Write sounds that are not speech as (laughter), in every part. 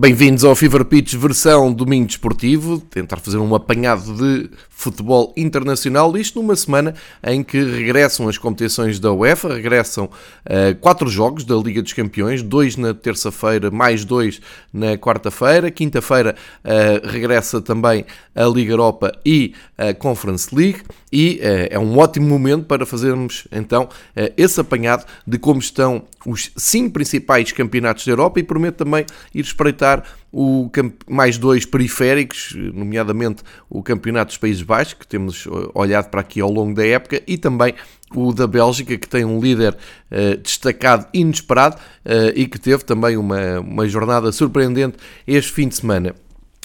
Bem-vindos ao Fever Pitch versão domingo desportivo, tentar fazer um apanhado de futebol internacional, isto numa semana em que regressam as competições da UEFA, regressam uh, quatro jogos da Liga dos Campeões, dois na terça-feira, mais dois na quarta-feira, quinta-feira uh, regressa também a Liga Europa e a Conference League, e uh, é um ótimo momento para fazermos então esse apanhado de como estão os cinco principais campeonatos da Europa e prometo também ir espreitar o mais dois periféricos, nomeadamente o Campeonato dos Países Baixos, que temos eh, olhado para aqui ao longo da época, e também o da Bélgica, que tem um líder uh, destacado, inesperado, uh, e que teve também uma, uma jornada surpreendente este fim de semana.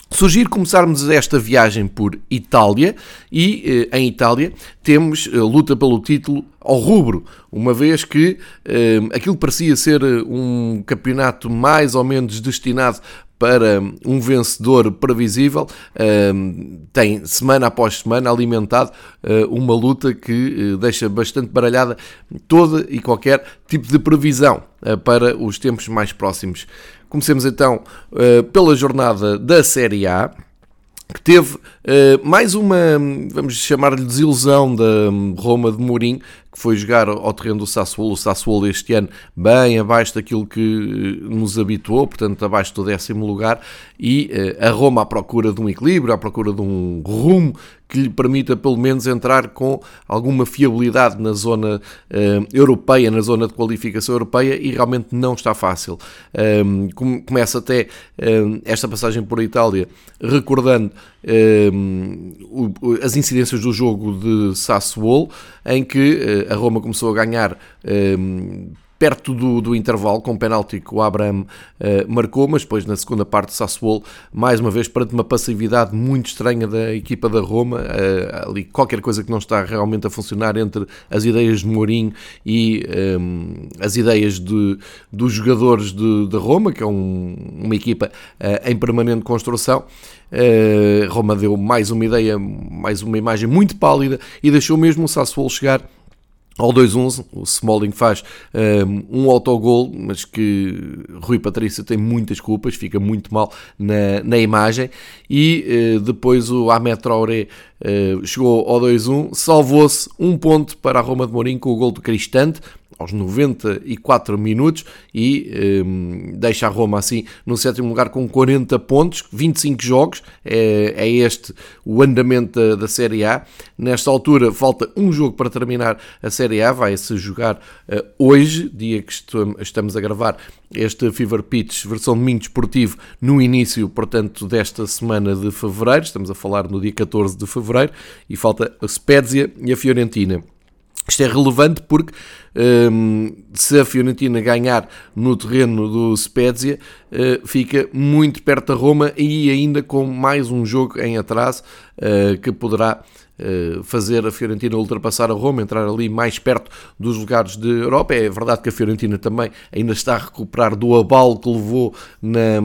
Sugiro começarmos esta viagem por Itália e em Itália temos luta pelo título ao rubro, uma vez que aquilo parecia ser um campeonato mais ou menos destinado para um vencedor previsível, tem semana após semana alimentado ah, uma luta que ah, deixa bastante baralhada toda e qualquer tipo de previsão para os tempos mais próximos. Comecemos então pela jornada da Série A que teve uh, mais uma, vamos chamar-lhe desilusão da Roma de Mourinho, que foi jogar ao terreno do Sassuolo, o Sassuolo este ano bem abaixo daquilo que eh, nos habituou, portanto abaixo do décimo lugar, e uh, a Roma à procura de um equilíbrio, à procura de um rumo que lhe permita pelo menos entrar com alguma fiabilidade na zona uh, europeia, na zona de qualificação europeia, e realmente não está fácil. Um, começa até um, esta passagem por Itália recordando um, as incidências do jogo de Sassuolo, em que uh, a Roma começou a ganhar perto do, do intervalo, com o penalti que o Abraham uh, marcou, mas depois na segunda parte Sassuolo, mais uma vez perante uma passividade muito estranha da equipa da Roma, uh, ali qualquer coisa que não está realmente a funcionar entre as ideias de Mourinho e um, eh, as ideias de, dos jogadores de Roma, que é um, uma equipa uh, em permanente construção. Roma deu mais uma ideia, mais uma imagem muito pálida e deixou mesmo o Sassuolo chegar ao 2-11, o Smalling faz um, um autogol, mas que Rui Patrício tem muitas culpas, fica muito mal na, na imagem. E uh, depois o Ahmed Traoré uh, chegou ao 2-1, salvou-se um ponto para a Roma de Mourinho com o gol do Cristante, aos 94 minutos e um, deixa a Roma assim no sétimo lugar com 40 pontos, 25 jogos, é, é este o andamento da, da, Série A. Nesta altura falta um jogo para terminar a Série A, vai-se jogar uh, hoje, dia que estamos a gravar este Fever Pitch versão domingo esportivo no início, portanto, desta semana de Fevereiro, estamos a falar no dia 14 de Fevereiro, e falta a Spezia e a Fiorentina. Isto é relevante porque um, se a Fiorentina ganhar no terreno do Spezia, uh, fica muito perto da Roma e ainda com mais um jogo em atraso uh, que poderá fazer a Fiorentina ultrapassar a Roma, entrar ali mais perto dos lugares de Europa. É verdade que a Fiorentina também ainda está a recuperar do abalo que levou na,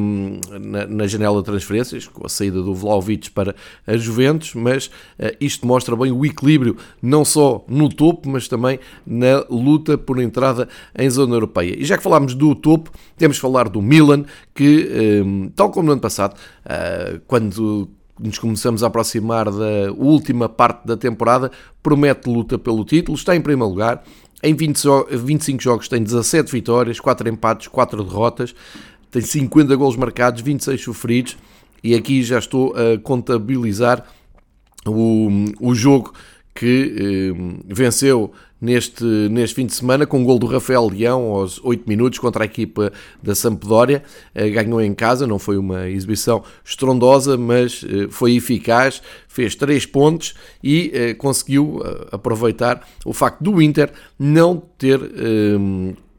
na, na janela de transferências, com a saída do Vlaovic para a Juventus, mas uh, isto mostra bem o equilíbrio, não só no topo, mas também na luta por entrada em zona europeia. E já que falámos do topo, temos de falar do Milan, que, um, eh, tal como no ano passado, uh, quando nos começamos a aproximar da última parte da temporada, promete luta pelo título, está em primeiro lugar. Em 20, 25 jogos tem 17 vitórias, 4 empates, 4 derrotas, tem 50 gols marcados, 26 sofridos, e aqui já estou a contabilizar o, o jogo que eh, venceu neste, neste fim de semana com o gol do Rafael Leão aos 8 minutos contra a equipa da Sampdoria. Eh, ganhou em casa, não foi uma exibição estrondosa, mas eh, foi eficaz, fez 3 pontos e eh, conseguiu aproveitar o facto do Inter não ter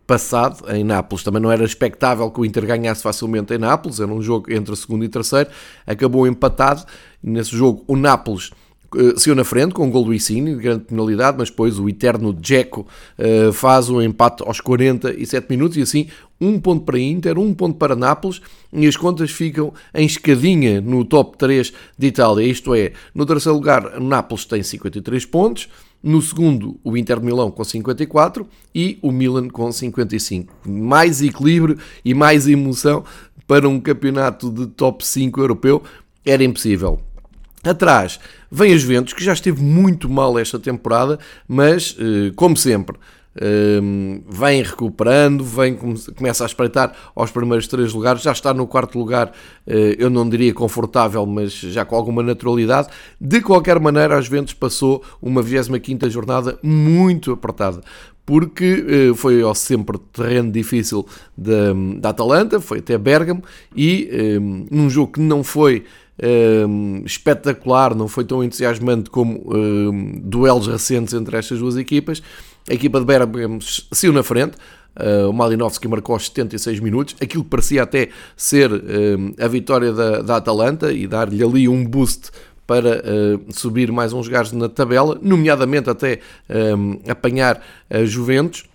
passado em Nápoles. Também não era expectável que o Inter ganhasse facilmente em Nápoles, era um jogo entre segundo e terceiro, acabou empatado. Nesse jogo, o Nápoles eh, saiu na frente com um gol do de grande penalidade, mas depois o eterno Dzeko uh, faz o um empate aos 47 minutos e assim um ponto para Inter, um ponto para Nápoles e as contas ficam em escadinha no top 3 de Itália. Isto é, no terceiro lugar, Nápoles tem 53 pontos, no segundo, o Inter de Milão com 54 e o Milan com 55. Mais equilíbrio e mais emoção para um campeonato de top 5 europeu era impossível. Atrás vem os Juventus, que já esteve muito mal esta temporada, mas, eh, como sempre, um, vem recuperando, vem, começa a espreitar aos primeiros três lugares, já está no quarto lugar, uh, eu não diria confortável, mas já com alguma naturalidade. De qualquer maneira, a Juventus passou uma 25 jornada muito apertada, porque foi ao sempre terreno difícil da, da Atalanta, foi até Bergamo, e um, num jogo que não foi um, espetacular, não foi tão entusiasmante como um, duelos recentes entre estas duas equipas, a equipa de Bergamo saiu na frente. Uh, o Malinovski marcou aos 76 minutos, aquilo que parecia até ser uh, a vitória da, da Atalanta e dar-lhe ali um boost para uh, subir mais uns lugares na tabela, nomeadamente até apanhar a Juventus.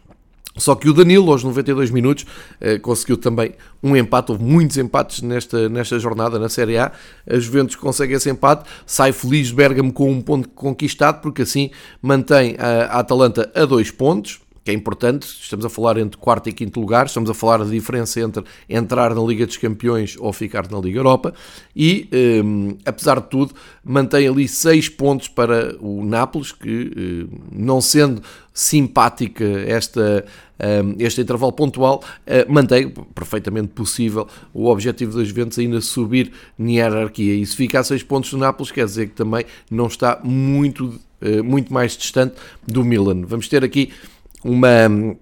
Só que o Danilo, aos 92 minutos, eh, conseguiu também um empate. Houve muitos empates nesta, nesta jornada na Série A. A Juventus consegue esse empate, sai feliz de Bergamo com um ponto conquistado, porque assim mantém a, a Atalanta a dois pontos que é importante, estamos a falar entre quarto e quinto lugar, estamos a falar da diferença entre entrar na Liga dos Campeões ou ficar na Liga Europa, e um, apesar de tudo, mantém ali seis pontos para o Nápoles, que um, não sendo simpática esta, um, este intervalo pontual, uh, mantém perfeitamente possível o objetivo das Juventus ainda subir na hierarquia, e se fica a seis pontos do Nápoles, quer dizer que também não está muito, uh, muito mais distante do Milan. Vamos ter aqui uma,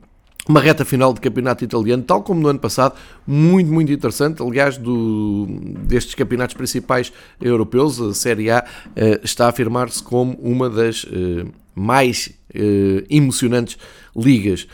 uma reta final de campeonato italiano, tal como no ano passado, muito, muito interessante. Aliás, do, destes campeonatos principais europeus, a Série A uh, está a afirmar-se como uma das uh, mais uh, emocionantes ligas.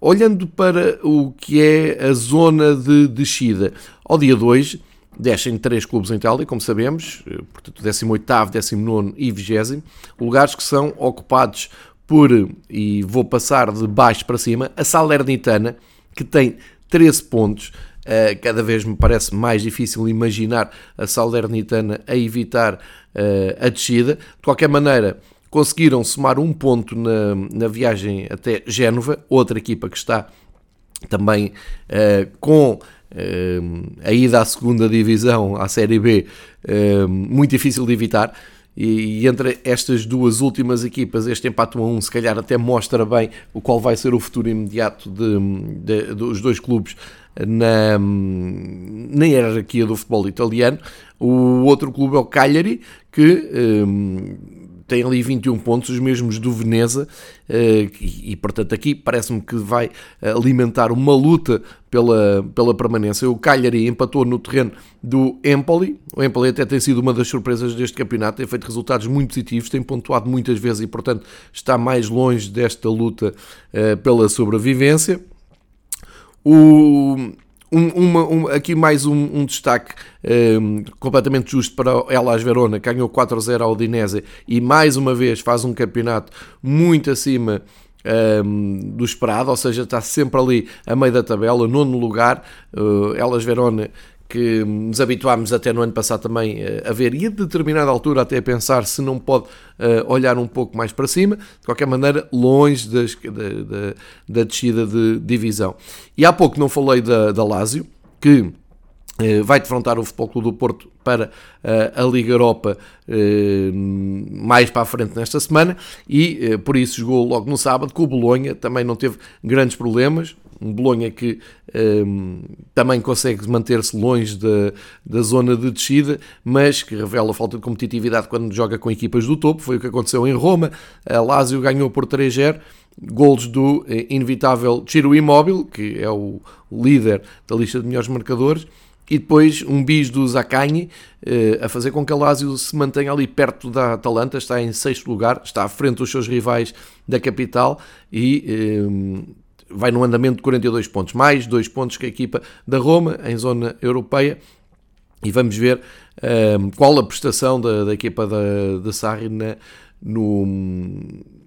Olhando para o que é a zona de descida, ao dia 2 descem três clubes em Itália, como sabemos, portanto 18º, 19 e 20 lugares que são ocupados por, e vou passar de baixo para cima, a Salernitana, que tem 13 pontos. Uh, cada vez me parece mais difícil imaginar a Salernitana a evitar uh, a descida. De qualquer maneira, conseguiram somar um ponto na, na viagem até Génova, outra equipa que está também uh, com a ida à segunda divisão, à Série B, muito difícil de evitar. E, entre estas duas últimas equipas, este empate 1 a 1 se calhar até mostra bem o qual vai ser o futuro imediato de, de, dos dois clubes na, na hierarquia do futebol italiano. O outro clube é o Cagliari, que um, tem ali 21 pontos, os mesmos do Veneza, eh, e, e portanto aqui parece-me que vai alimentar uma luta pela, pela permanência. O Cagliari empatou no terreno do Empoli, o Empoli até tem sido uma das surpresas deste campeonato, tem feito resultados muito positivos, tem pontuado muitas vezes e portanto está mais longe desta luta uh, pela sobrevivência. O, um, uma, um, aqui mais um, um destaque um, completamente justo para Elas Verona, que ganhou 4-0 ao Udinese e mais uma vez faz um campeonato muito acima um, ehm, do esperado, ou seja, está sempre ali a meio da tabela, nono lugar. Uh, Elas Verona que nos habituámos até no ano passado também eh, a ver e a determinada altura até a pensar se não pode uh, olhar um pouco mais para cima, de qualquer maneira longe das, da, da, da descida de divisão. E há pouco não falei da, da Lazio, que uh, vai defrontar o Futebol Clube do Porto para a Liga Europa mais para a frente nesta semana. E por isso jogou logo no sábado com o Bolonha, também não teve grandes problemas, um Bolonha que um, também consegue manter-se longe da, da zona de descida, mas que revela falta de competitividade quando joga com equipas do topo. Foi o que aconteceu em Roma. A Lazio ganhou por 3-0 golos do eh, inevitável Ciro Immobile, que é o líder da lista de melhores marcadores, e depois um bis do Zaccagni eh, a fazer com que a Lazio se mantenha ali perto da Atalanta, está em sexto lugar, está à frente dos seus rivais da capital e eh, vai no andamento de 42 pontos, mais 2 pontos que a equipa da Roma em zona europeia. E vamos ver um, ehm, qual a prestação da, da equipa da, da Sarri na, no,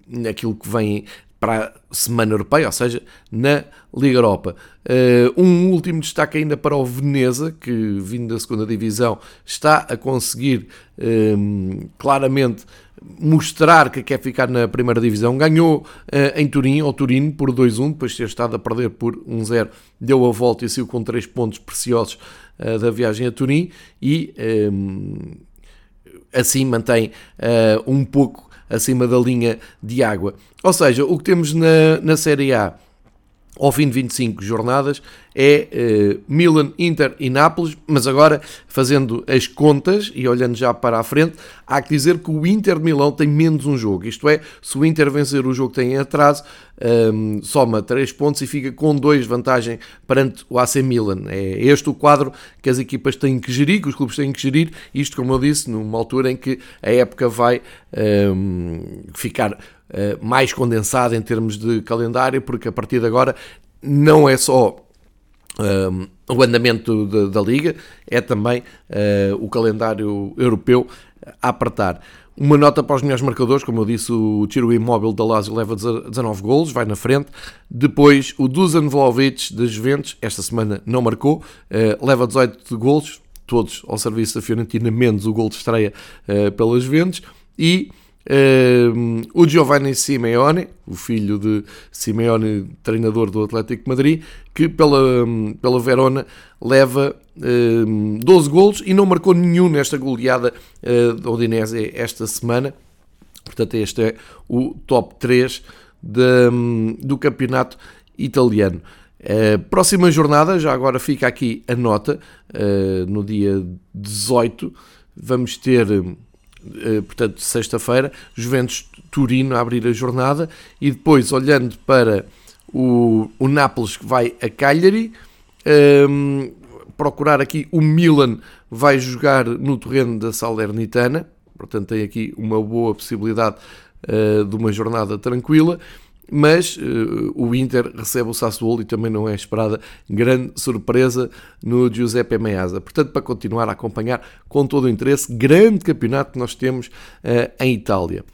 naquilo que vem para a Semana Europeia, ou seja, na Liga Europa. Uh, um último destaque ainda para o Veneza, que vindo da segunda divisão está a conseguir uh, claramente mostrar que quer ficar na primeira divisão. Ganhou uh, em Turim, ao Turino, por 2-1, depois de ter estado a perder por 1-0, deu a volta e saiu com 3 pontos preciosos da viagem a Turim e assim mantém um pouco acima da linha de água. Ou seja, o que temos na, na Série A ao fim de 25 jornadas é uh, Milan, Inter e Nápoles, mas agora fazendo as contas e olhando já para a frente, há que dizer que o Inter de Milão tem menos um jogo, isto é, se o Inter vencer o jogo que tem em atraso, um, ehm, soma 3 pontos e fica com 2 vantagem perante o AC Milan. É este o quadro que as equipas têm que gerir, que os clubes têm que gerir, isto como eu disse, numa altura em que a época vai um, ehm, ficar mais condensada em termos de calendário, porque a partir de agora não é só um, o andamento de, da Liga, é também uh, o calendário europeu a apertar. Uma nota para os melhores marcadores, como eu disse, o tiro imóvel da Lazio leva 19 golos, vai na frente. Depois, o Dusan Vlaovic da Juventus, esta semana não marcou, uh, leva 18 golos, todos ao serviço da Fiorentina, menos o gol de estreia uh, pelas Juventus. E o Giovanni Simeone, o filho de Simeone, treinador do Atlético de Madrid, que pela, pela Verona leva uh, 12 golos e não marcou nenhum nesta goleada uh, da Udinese esta semana. Portanto, este é o top 3 de, do campeonato italiano. Uh, próxima jornada, já agora fica aqui a nota, uh, no dia 18, vamos ter eh, portanto, sexta-feira, Juventus Turino a abrir a jornada e depois, olhando para o, o Nápoles que vai a Cagliari, um, ehm, procurar aqui o Milan vai jogar no terreno da Salernitana, portanto tem aqui uma boa possibilidade uh, de uma jornada tranquila mas uh, o Inter recebe o Sassuolo e também não é esperada grande surpresa no Giuseppe Meazza. Portanto, para continuar a acompanhar com todo o interesse, grande campeonato que nós temos uh, em Itália.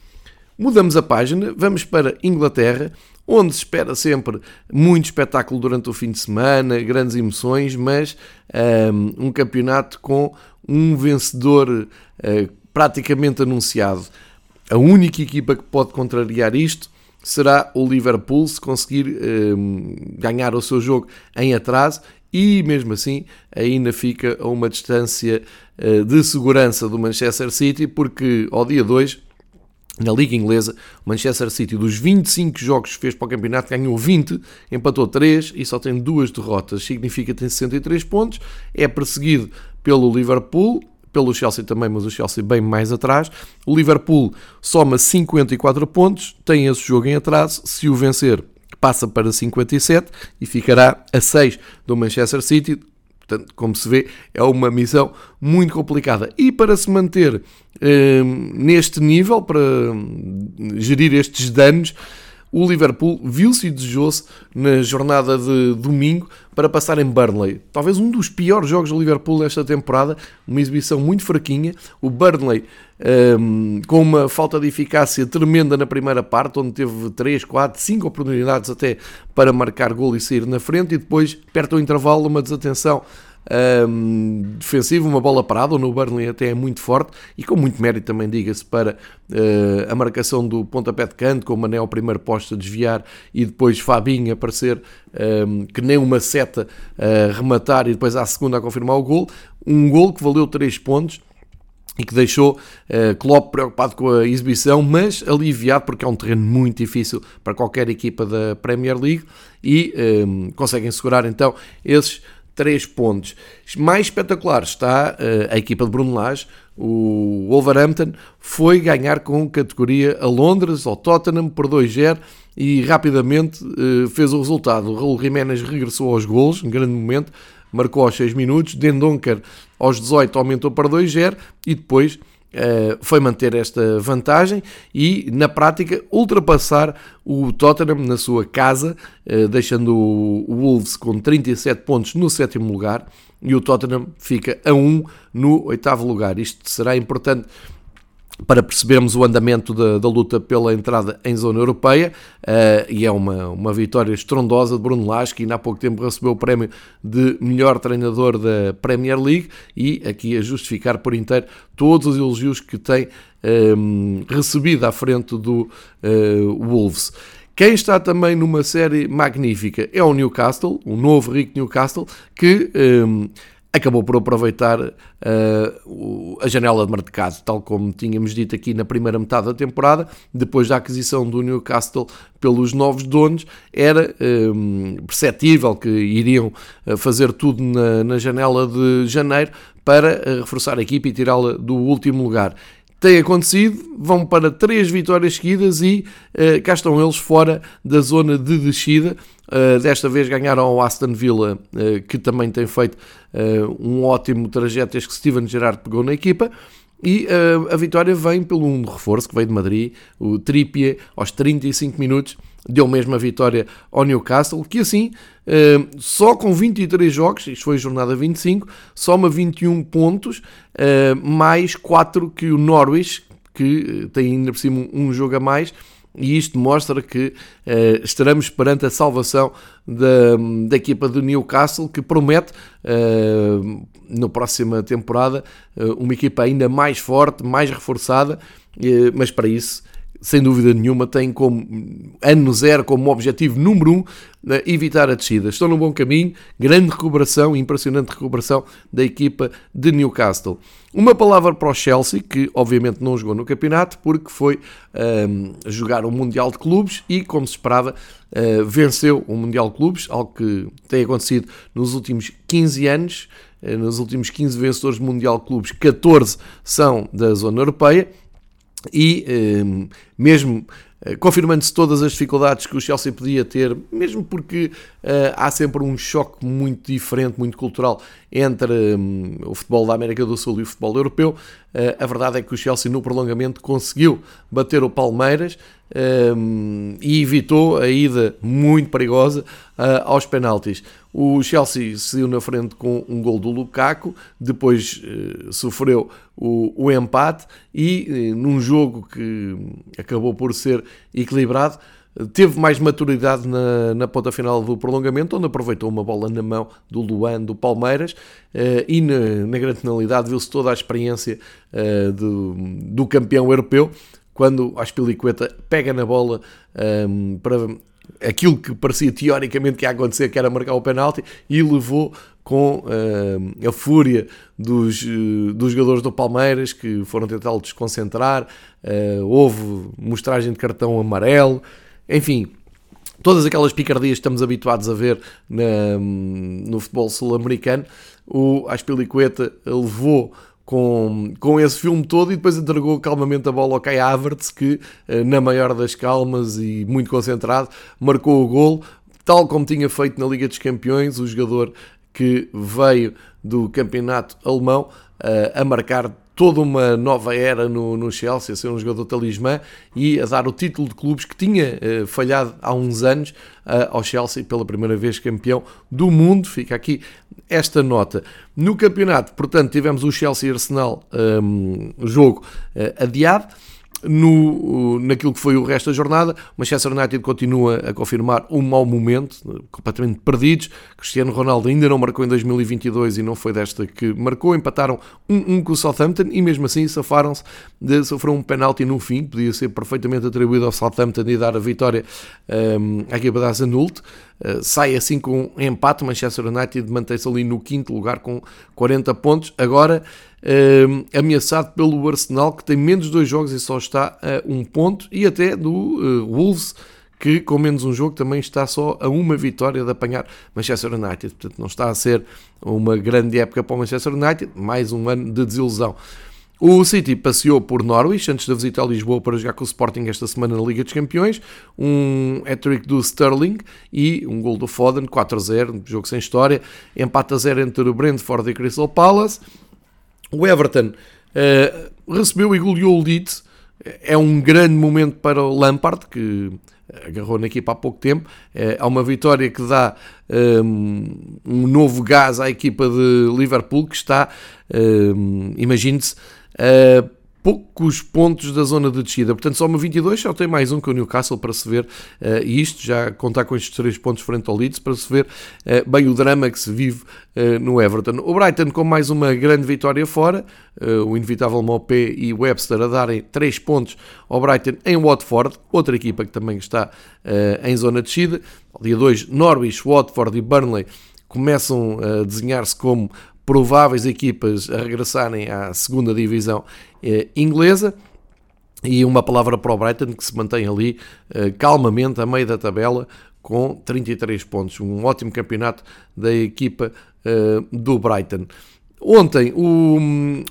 Mudamos a página, vamos para Inglaterra, onde se espera sempre muito espetáculo durante o fim de semana, grandes emoções, mas um, ehm, um campeonato com um vencedor uh, praticamente anunciado. A única equipa que pode contrariar isto será o Liverpool se conseguir um, ganhar o seu jogo em atraso e mesmo assim ainda fica a uma distância uh, de segurança do Manchester City porque ao dia 2 na Liga Inglesa, o Manchester City, dos 25 jogos que fez para o campeonato, ganhou 20, empatou 3 e só tem duas derrotas. Significa que tem 63 pontos. É perseguido pelo Liverpool, pelo Chelsea também, mas o Chelsea bem mais atrás. O Liverpool soma 54 pontos, tem esse jogo em atraso. Se o vencer, passa para 57 e ficará a 6 do Manchester City. Portanto, como se vê, é uma missão muito complicada. E para se manter hum, neste nível, para hum, gerir estes danos, o Liverpool viu-se e desejou-se na jornada de domingo para passar em Burnley. Talvez um dos piores jogos do Liverpool nesta temporada, uma exibição muito fraquinha. O Burnley um, com uma falta de eficácia tremenda na primeira parte, onde teve 3, 4, 5 oportunidades até para marcar gol e sair na frente, e depois, perto do intervalo, uma desatenção um, defensivo, uma bola parada, no Burnley até é muito forte e com muito mérito também, diga-se, para uh, a marcação do pontapé de canto, com o Mané ao primeiro posto a desviar e depois Fabinho aparecer um, que nem uma seta a rematar e depois à segunda a confirmar o gol. Um gol que valeu 3 pontos e que deixou uh, Klopp preocupado com a exibição, mas aliviado porque é um terreno muito difícil para qualquer equipa da Premier League e um, conseguem segurar então esses 3 pontos. Mais espetacular está uh, a equipa de Bruno Lage, o Wolverhampton, foi ganhar com categoria a Londres, ao Tottenham, por 2-0 e rapidamente uh, fez o resultado. O Raul Jiménez regressou aos golos, um grande momento, marcou aos 6 minutos, Dendonker aos 18 aumentou para 2-0 e depois eh, foi manter esta vantagem e, na prática, ultrapassar o Tottenham na sua casa, eh, deixando o Wolves com 37 pontos no sétimo lugar e o Tottenham fica a 1 no oitavo lugar. Isto será importante para percebermos o andamento da, da, luta pela entrada em zona europeia uh, e é uma, uma vitória estrondosa de Bruno Lage que ainda há pouco tempo recebeu o prémio de melhor treinador da Premier League e aqui a justificar por inteiro todos os elogios que tem um, ehm, recebido à frente do uh, Wolves. Quem está também numa série magnífica é o Newcastle, o novo rico Newcastle, que um, ehm, acabou por aproveitar uh, a janela de mercado, tal como tínhamos dito aqui na primeira metade da temporada, depois da aquisição do Newcastle pelos novos donos, era um, perceptível que iriam eh, fazer tudo na, na janela de janeiro para eh, reforçar a equipe e tirá-la do último lugar tem acontecido, vão para três vitórias seguidas e uh, cá estão eles fora da zona de descida. Uh, desta vez ganharam ao Aston Villa, uh, que também tem feito um ótimo trajeto desde que Steven Gerrard pegou na equipa. E a vitória vem pelo um reforço que veio de Madrid, o Trippier, aos 35 minutos, deu mesmo a vitória ao Newcastle, que assim, eh, só com 23 jogos, isto foi jornada 25, soma 21 pontos, eh, mais 4 que o Norwich, que eh, tem ainda por cima um jogo a mais, e isto mostra que uh, estaremos perante a salvação da, da equipa do Newcastle, que promete, uh, na próxima temporada, uh, uma equipa ainda mais forte, mais reforçada, mas para isso sem dúvida nenhuma, tem como ano zero, como objetivo número um, né, evitar a descida. Estão no bom caminho, grande recuperação, impressionante recuperação da equipa de Newcastle. Uma palavra para o Chelsea, que obviamente não jogou no campeonato, porque foi um, jogar o um Mundial de Clubes e, como se esperava, uh, venceu o Mundial de Clubes, algo que tem acontecido nos últimos 15 anos. Uh, nos últimos 15 vencedores do Mundial de Clubes, 14 são da zona europeia e ehm, mesmo eh, confirmando-se todas as dificuldades que o Chelsea podia ter, mesmo porque uh, há sempre um choque muito diferente, muito cultural entre um, o futebol da América do Sul e o futebol europeu, uh, a verdade é que o Chelsea no prolongamento conseguiu bater o Palmeiras um, e evitou a ida muito perigosa uh, aos penaltis. O Chelsea saiu na frente com um gol do Lukaku, depois uh, sofreu o, o, empate e uh, num jogo que acabou por ser equilibrado, teve mais maturidade na, na ponta final do prolongamento, onde aproveitou uma bola na mão do Luan, do Palmeiras, uh, e na, na grande finalidade viu-se toda a experiência uh, do, do campeão europeu, quando a Aspilicueta pega na bola um, ehm, para aquilo que parecia teoricamente que ia acontecer, que era marcar o penalti, e levou com uh, a fúria dos, uh, dos jogadores do Palmeiras que foram tentá-lo desconcentrar, uh, houve mostragem de cartão amarelo, enfim, todas aquelas picardias que estamos habituados a ver na, no futebol sul-americano, o Aspilicueta levou com, com esse filme todo e depois entregou calmamente a bola ao Kai Havertz, que eh, na maior das calmas e muito concentrado, marcou o gol, tal como tinha feito na Liga dos Campeões, o jogador que veio do campeonato alemão eh, a marcar toda uma nova era no, no Chelsea, a ser um jogador talismã e a dar o título de clubes que tinha uh, falhado há uns anos uh, ao Chelsea, pela primeira vez campeão do mundo. Fica aqui esta nota. No campeonato, portanto, tivemos o Chelsea-Arsenal um, jogo uh, adiado no, naquilo que foi o resto da jornada. Manchester United continua a confirmar um mau momento, completamente perdidos. Cristiano Ronaldo ainda não marcou em 2022 e não foi desta que marcou. Empataram 1-1 um, um com o Southampton e mesmo assim safaram-se de sofrer um penalti no fim, podia ser perfeitamente atribuído ao Southampton e dar a vitória um, à equipa da Zanult. Uh, sai assim com um empate. Manchester United mantém-se ali no quinto lugar com 40 pontos. Agora uh, ameaçado pelo Arsenal, que tem menos dois jogos e só está a um ponto, e até do uh, Wolves, que com menos um jogo também está só a uma vitória de apanhar Manchester United. Portanto, não está a ser uma grande época para o Manchester United, mais um ano de desilusão. O City passeou por Norwich antes da visita a Lisboa para jogar com o Sporting esta semana na Liga dos Campeões. Um hat-trick do Sterling e um gol do Foden, 4-0, jogo sem história. Empate a 0 entre o Brentford e Crystal Palace. O Everton uh, recebeu e goleou o Leeds. É um grande momento para o Lampard, que agarrou na equipa há pouco tempo. É, há uma vitória que dá um, um, novo gás à equipa de Liverpool, que está, um, imagine-se, a poucos pontos da zona de descida. Portanto, só uma 22, só tem mais um que o Newcastle para se ver, uh, e isto já contar com estes três pontos frente ao Leeds, para se ver uh, bem o drama que se vive uh, no Everton. O Brighton com mais uma grande vitória fora, o inevitável Mopé e Webster a darem três pontos ao Brighton em Watford, outra equipa que também está em zona de descida. Dia 2, Norwich, Watford e Burnley começam a desenhar-se como prováveis equipas a regressarem à segunda divisão eh, inglesa. E uma palavra para o Brighton que se mantém ali eh, calmamente a meio da tabela com 33 pontos. Um ótimo campeonato da equipa eh, do Brighton. Ontem o,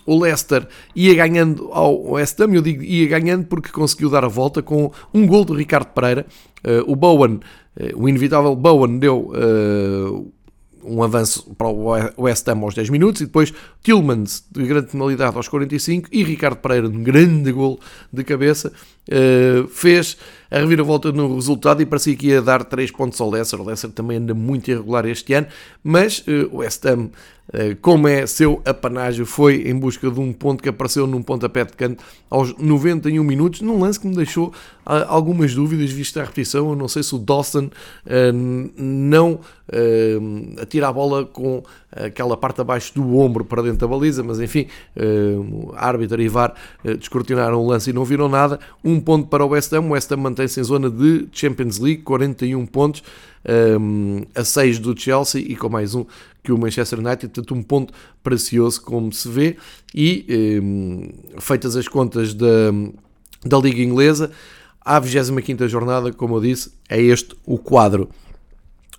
o Leicester ia ganhando ao West Ham, eu digo ia ganhando porque conseguiu dar a volta com um gol do Ricardo Pereira. Uh, o Bowen, uh, o inevitável Bowen, deu uh, um avanço para o West Ham aos 10 minutos e depois Tillmans de grande penalidade aos 45 e Ricardo Pereira um grande gol de cabeça uh, fez a reviravolta no resultado e parecia que ia dar 3 pontos ao Leicester. O Leicester também anda muito irregular este ano, mas uh, o West Ham eh, como é seu apanágio, foi em busca de um ponto que apareceu num pontapé de canto aos 91 minutos, num lance que me deixou ah, algumas dúvidas, vista a repetição. Eu não sei se o Dawson uh, não uh, atira a bola com aquela parte abaixo do ombro para dentro da baliza, mas enfim, uh, árbitro e VAR uh, descortinaram o lance e não viram nada. Um ponto para o West Ham, o West Ham mantém-se em zona de Champions League, 41 pontos. Um, a 6 do Chelsea e com mais um que o Manchester United, portanto um ponto precioso como se vê e um, feitas as contas da, da Liga Inglesa, à 25ª jornada, como eu disse, é este o quadro.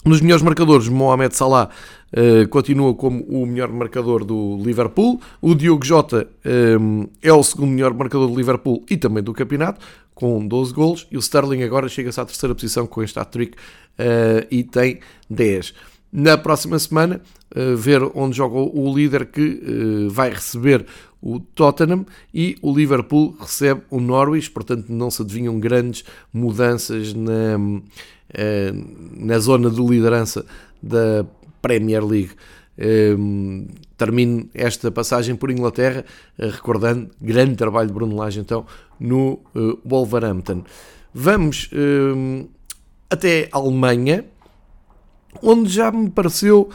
Nos melhores marcadores, Mohamed Salah uh, continua como o melhor marcador do Liverpool. O Diogo Jota um, é o segundo melhor marcador do Liverpool e também do campeonato, com 12 golos. E o Sterling agora chega-se à terceira posição com este hat-trick uh, e tem 10. Na próxima semana, uh, ver onde joga o líder que vai receber o Tottenham e o Liverpool recebe o Norwich, portanto não se adivinham grandes mudanças na, na zona de liderança da Premier League. termino esta passagem por Inglaterra, recordando grande trabalho de Bruno Lage então no Wolverhampton. Vamos até a Alemanha, onde já me pareceu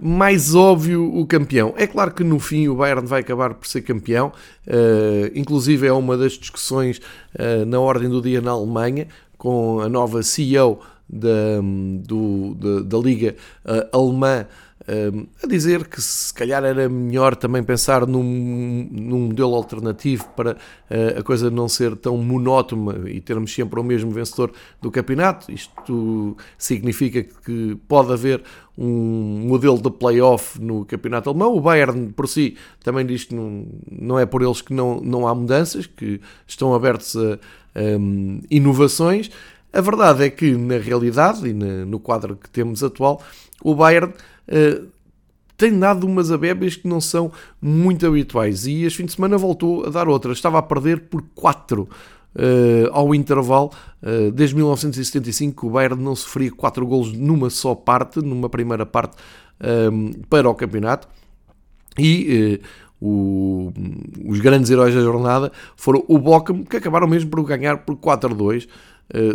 mais óbvio o campeão. É claro que no fim o Bayern vai acabar por ser campeão, uh, inclusive é uma das discussões uh, na ordem do dia na Alemanha, com a nova CEO da, do, da, da Liga uh, Alemã a dizer que se calhar era melhor também pensar num, num modelo alternativo para a coisa não ser tão monótona e termos sempre o mesmo vencedor do campeonato. Isto significa que pode haver um modelo de playoff no campeonato alemão. O Bayern, por si, também diz que não, não é por eles que não, não há mudanças, que estão abertos a, a inovações. A verdade é que, na realidade e no quadro que temos atual, o Bayern uh, tem dado umas abébias que não são muito habituais e este fim de semana voltou a dar outras. Estava a perder por 4 uh, ao intervalo. Uh, desde 1975 o Bayern não sofria 4 golos numa só parte, numa primeira parte para o campeonato. E o, os grandes heróis da jornada foram o Bochum, que acabaram mesmo por ganhar por 4 a 2. Uh,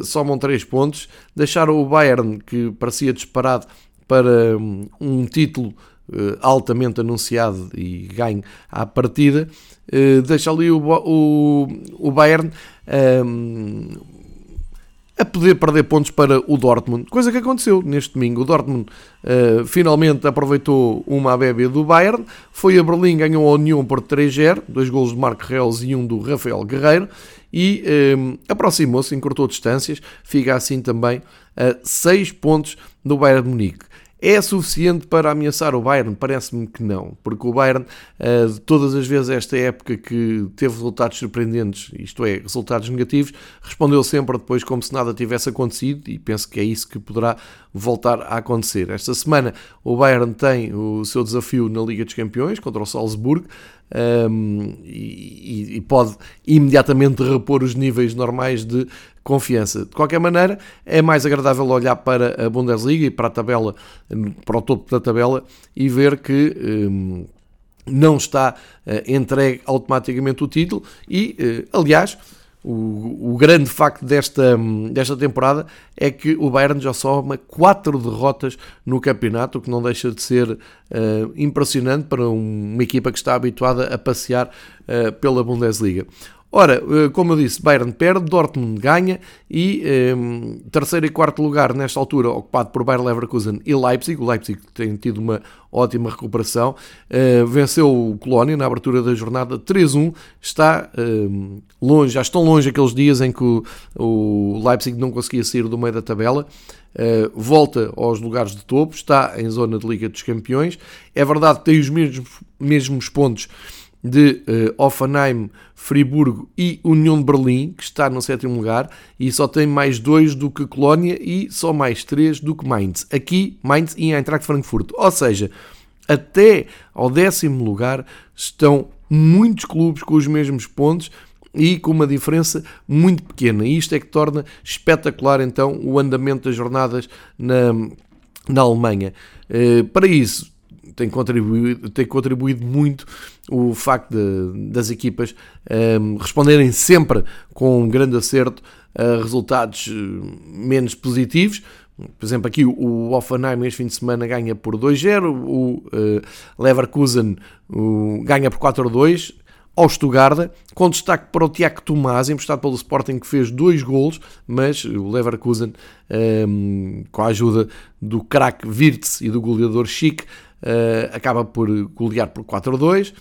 somam 3 pontos, deixaram o Bayern, que parecia disparado para hum, um título uh, altamente anunciado e ganho à partida, uh, deixa ali o, o, o Bayern um, a poder perder pontos para o Dortmund, coisa que aconteceu neste domingo. O Dortmund uh, finalmente aproveitou uma bébia do Bayern, foi a Berlim, ganhou a União por 3-0, dois golos de Marco Reus e um do Rafael Guerreiro, e um, aproximou-se, encurtou distâncias, fica assim também a 6 pontos do Bayern de Munique. É suficiente para ameaçar o Bayern? Parece-me que não, porque o Bayern, eh, todas as vezes esta época que teve resultados surpreendentes, isto é, resultados negativos, respondeu sempre depois como se nada tivesse acontecido e penso que é isso que poderá voltar a acontecer. Esta semana o Bayern tem o seu desafio na Liga dos Campeões contra o Salzburgo, um, e, e, pode imediatamente repor os níveis normais de confiança. De qualquer maneira, é mais agradável olhar para a Bundesliga e para a tabela, para o topo da tabela e ver que um, não está uh, entregue automaticamente o título e, uh, aliás, o, o, grande facto desta, desta temporada é que o Bayern já soma quatro derrotas no campeonato, o que não deixa de ser uh, impressionante para um, uma equipa que está habituada a passear pela Bundesliga. Ora, eh, como eu disse, Bayern perde, Dortmund ganha e um, eh, terceiro e quarto lugar nesta altura ocupado por Bayern Leverkusen e Leipzig. O Leipzig tem tido uma ótima recuperação. Uh, venceu o Colónia na abertura da jornada 3-1. Está uh, longe, já estão longe aqueles dias em que o, o Leipzig não conseguia sair do meio da tabela. Uh, volta aos lugares de topo, está em zona de Liga dos Campeões. É verdade que tem os mesmos, mesmos pontos de uh, Offenheim, Friburgo e União de Berlim, que está no sétimo lugar, e só tem mais dois do que Colónia e só mais três do que Mainz. Aqui, Mainz e Eintracht Frankfurt. Ou seja, até ao décimo lugar estão muitos clubes com os mesmos pontos e com uma diferença muito pequena. E isto é que torna espetacular então o andamento das jornadas na, na Alemanha. Uh, para isso, tem contribuído, tem contribuído muito o facto de, das equipas um, ehm, responderem sempre com um grande acerto a resultados eh, menos positivos. Por exemplo, aqui o Offenheim este fim de semana ganha por 2-0, o uh, Leverkusen ganha por 4-2 ao Stuttgart, com destaque para o Tiago Tomás, emprestado pelo Sporting, que fez dois golos, mas o Leverkusen, um, ehm, com a ajuda do craque Wirtz e do goleador Chic, acaba por golear por 4 a 2.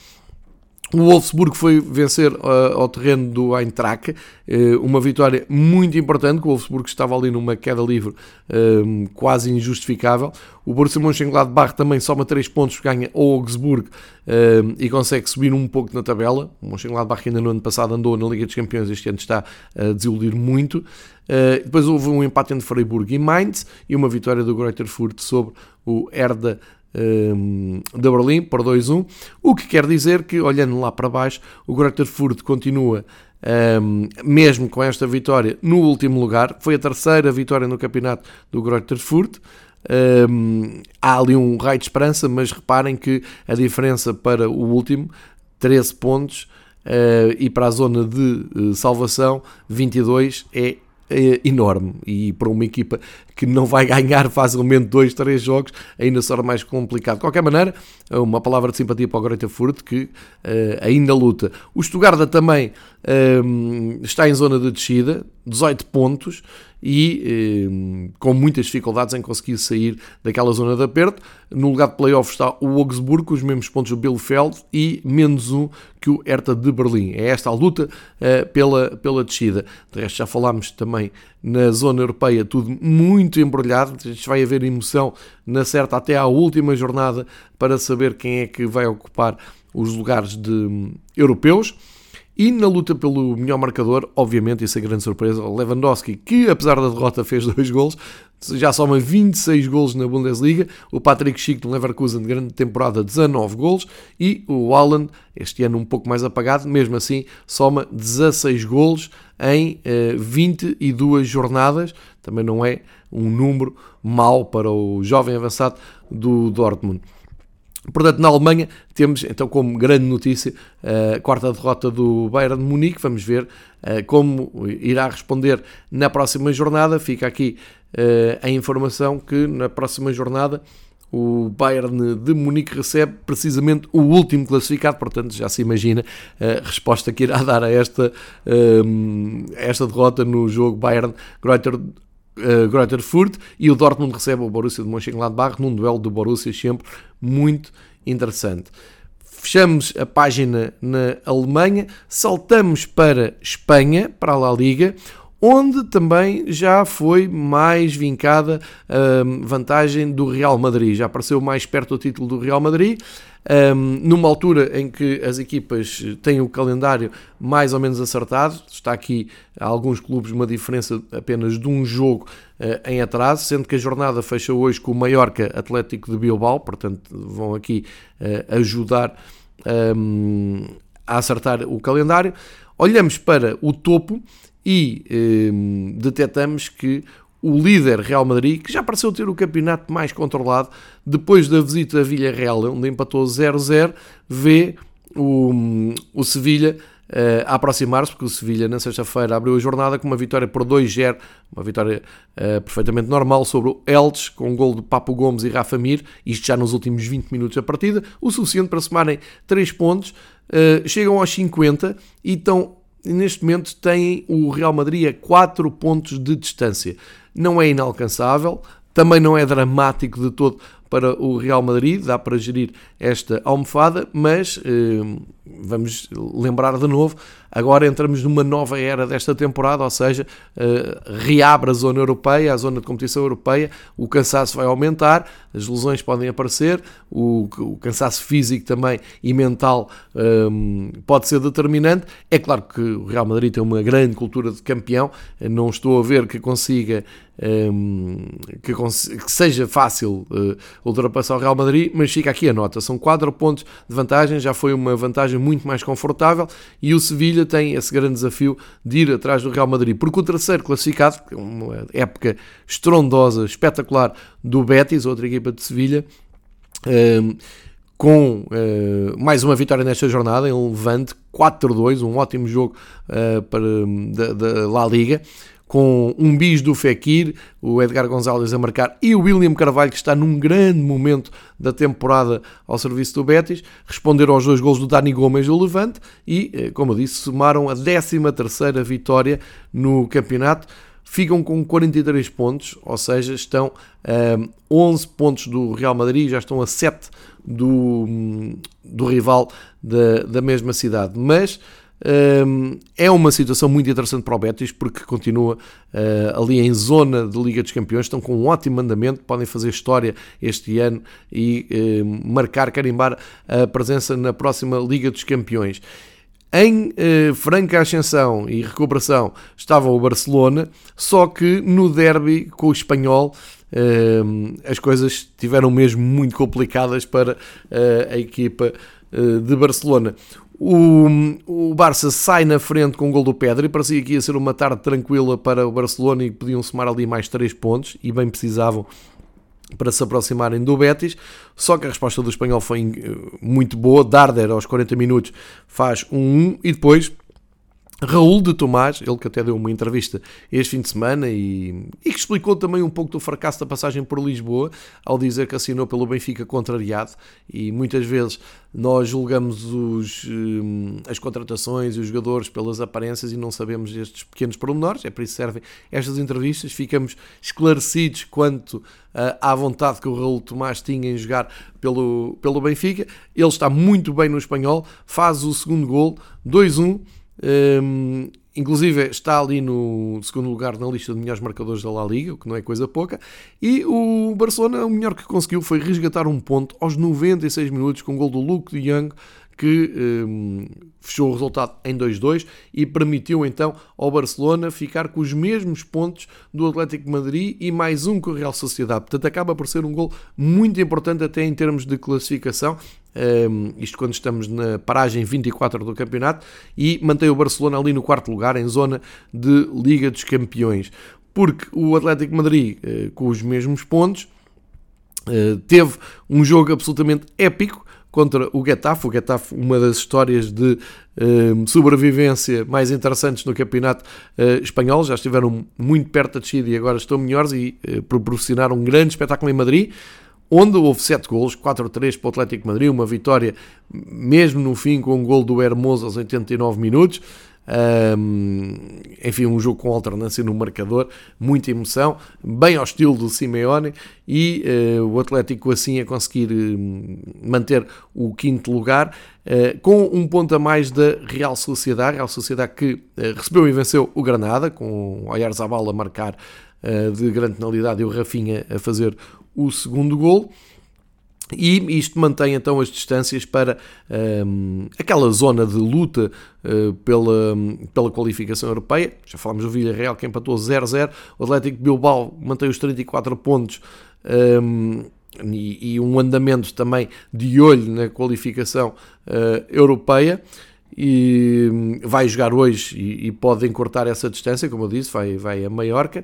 O Wolfsburg foi vencer uh, ao terreno do Eintracht, uh, uma vitória muito importante, que o Wolfsburg estava ali numa queda livre uh, quase injustificável. O Borussia Mönchengladbach também soma 3 pontos, ganha o Augsburg e consegue subir um pouco na tabela. O Mönchengladbach ainda no ano passado andou na Liga dos Campeões, este ano está a desiludir muito. depois houve um empate entre Freiburg e Mainz e uma vitória do Greuther Furt sobre o Herda um, de Berlim por 2-1, o que quer dizer que, olhando lá para baixo, o Greuther Furt continua, um, mesmo com esta vitória, no último lugar. Foi a terceira vitória no campeonato do Greuther Furt. Um, há ali um raio de esperança, mas reparem que a diferença para o último, 13 pontos, uh, e para a zona de uh, salvação, 22, é é enorme e para uma equipa que não vai ganhar facilmente dois, três jogos, ainda será mais complicado. De qualquer maneira, uma palavra de simpatia para o Greuther Furt que uh, ainda luta. O Stuttgart também uh, está em zona de descida, 18 pontos e uh, com muitas dificuldades em conseguir sair daquela zona de aperto. No lugar de playoff está o Augsburg, com os mesmos pontos do Bielefeld e menos um que o Hertha de Berlim. É esta a luta pela, pela descida. De resto, já falámos também na zona europeia, tudo muito embrulhado. Vai haver emoção na certa até à última jornada para saber quem é que vai ocupar os lugares de hum, europeus. E na luta pelo melhor marcador, obviamente, isso é grande surpresa, Lewandowski, que apesar da derrota fez dois gols, já soma 26 gols na Bundesliga, o Patrick Schick do Leverkusen de grande temporada 19 gols e o Haaland, este ano um pouco mais apagado, mesmo assim soma 16 gols em eh, 22 jornadas, também não é um número mau para o jovem avançado do Dortmund. Portanto, na Alemanha temos então como grande notícia a quarta derrota do Bayern de Munique. Vamos ver uh, como irá responder na próxima jornada. Fica aqui uh, a informação que na próxima jornada o Bayern de Munique recebe precisamente o último classificado, portanto já se imagina a resposta que irá (laughs) dar a esta, eh, esta derrota no jogo Bayern-Greuther uh, Greuther e o Dortmund recebe o Borussia de Mönchengladbach num duelo do Borussia sempre muito interessante. Fechamos a página na Alemanha, saltamos para Espanha, para a La Liga, onde também já foi mais vincada a vantagem do Real Madrid. Já apareceu mais perto do título do Real Madrid, um, numa altura em que as equipas têm o calendário mais ou menos acertado. Está aqui alguns clubes uma diferença apenas de um jogo uh, em atraso, sendo que a jornada fecha hoje com o Mallorca Atlético de Bilbao, portanto vão aqui uh, ajudar um, a acertar o calendário. Olhamos para o topo e um, detectamos que o líder Real Madrid, que já pareceu ter o campeonato mais controlado, depois da visita a Villarreal, onde empatou 0-0, vê o, o Sevilha uh, a aproximar-se, porque o Sevilha na sexta-feira abriu a jornada com uma vitória por 2-0, uma vitória uh, perfeitamente normal sobre o Elches, com um gol de Papo Gomes e Rafa Mir, isto já nos últimos 20 minutos da partida, o suficiente para somarem 3 pontos, uh, chegam aos 50 e estão neste momento têm o Real Madrid a 4 pontos de distância. Não é inalcançável, também não é dramático de todo para o Real Madrid, dá para gerir esta almofada, mas eh, vamos lembrar de novo, agora entramos numa nova era desta temporada, ou seja, eh, reabre a zona europeia, a zona de competição europeia, o cansaço vai aumentar, as lesões podem aparecer, o, o cansaço físico também e mental eh, pode ser determinante. É claro que o Real Madrid tem uma grande cultura de campeão, não estou a ver que consiga que, que, seja fácil uh, ultrapassar o Real Madrid, mas fica aqui a nota: são 4 pontos de vantagem, já foi uma vantagem muito mais confortável e o Sevilha tem esse grande desafio de ir atrás do Real Madrid, porque o terceiro classificado, é uma época estrondosa, espetacular do Betis, outra equipa de Sevilha. Um, com uh, mais uma vitória nesta jornada em Levante, 4-2, um ótimo jogo uh, para, da, da La Liga com um bis do Fekir, o Edgar Gonzalez a marcar e o William Carvalho, que está num grande momento da temporada ao serviço do Betis, responderam aos dois gols do Dani Gomes do Levante e, eh, como eu disse, somaram a 13ª vitória no campeonato. Ficam com 43 pontos, ou seja, estão a 11 pontos do Real Madrid, já estão a 7 do, do rival da, da mesma cidade. Mas é uma situação muito interessante para o Betis porque continua uh, ali em zona de Liga dos Campeões, estão com um ótimo andamento, podem fazer história este ano e marcar, carimbar a presença na próxima Liga dos Campeões. Em uh, franca ascensão e recuperação estava o Barcelona, só que no derby com o espanhol uh, as coisas tiveram mesmo muito complicadas para uh, a equipa de Barcelona. O, o Barça sai na frente com o gol do Pedro e parecia que ia ser uma tarde tranquila para o Barcelona e podiam somar ali mais 3 pontos e bem precisavam para se aproximarem do Betis, só que a resposta do espanhol foi eh, muito boa, Darder aos 40 minutos faz um 1 e depois Raul de Tomás, ele que até deu uma entrevista este fim de semana e, e, que explicou também um pouco do fracasso da passagem por Lisboa, ao dizer que assinou pelo Benfica contrariado e muitas vezes nós julgamos os, hum, as contratações e os jogadores pelas aparências e não sabemos estes pequenos pormenores, é por isso que servem estas entrevistas, ficamos esclarecidos quanto uh, à vontade que o Raul Tomás tinha em jogar pelo, pelo Benfica, ele está muito bem no espanhol, faz o segundo gol, 2-1, um, inclusive está ali no segundo lugar na lista de melhores marcadores da La Liga, o que não é coisa pouca. E o Barcelona, o melhor que conseguiu foi resgatar um ponto aos 96 minutos com o gol do Luke de Young que um, fechou o resultado em 2-2 e permitiu então ao Barcelona ficar com os mesmos pontos do Atlético de Madrid e mais um com o Real Sociedade. Portanto, acaba por ser um gol muito importante até em termos de classificação. Um, isto quando estamos na paragem 24 do campeonato e mantém o Barcelona ali no quarto lugar em zona de Liga dos Campeões porque o Atlético Madrid uh, com os mesmos pontos uh, teve um jogo absolutamente épico contra o Getafe. O Getafe, uma das histórias de uh, sobrevivência mais interessantes no campeonato uh, espanhol. Já estiveram muito perto da descida e agora estão melhores e proporcionaram um grande espetáculo em Madrid. Onde houve 7 golos, 4-3 para o Atlético Madrid, uma vitória mesmo no fim com um gol do Hermoso aos 89 minutos. Um, enfim, um jogo com alternância no marcador, muita emoção, bem ao estilo do Simeone e uh, o Atlético assim a conseguir uh, manter o quinto lugar uh, com um ponto a mais da Real Sociedade, Real Sociedade que recebeu e venceu o Granada, com o Oyarzabal a marcar de grande penalidade e o Rafinha a fazer o segundo gol. E isto mantém então as distâncias para um, aquela zona de luta uh, pela, pela qualificação europeia. Já falámos do Villarreal que empatou 0-0. O Atlético Bilbao mantém os 34 pontos um, e, e, um andamento também de olho na qualificação uh, europeia. E hum, vai jogar hoje e, e pode encurtar essa distância, como eu disse, vai, vai a Maiorca.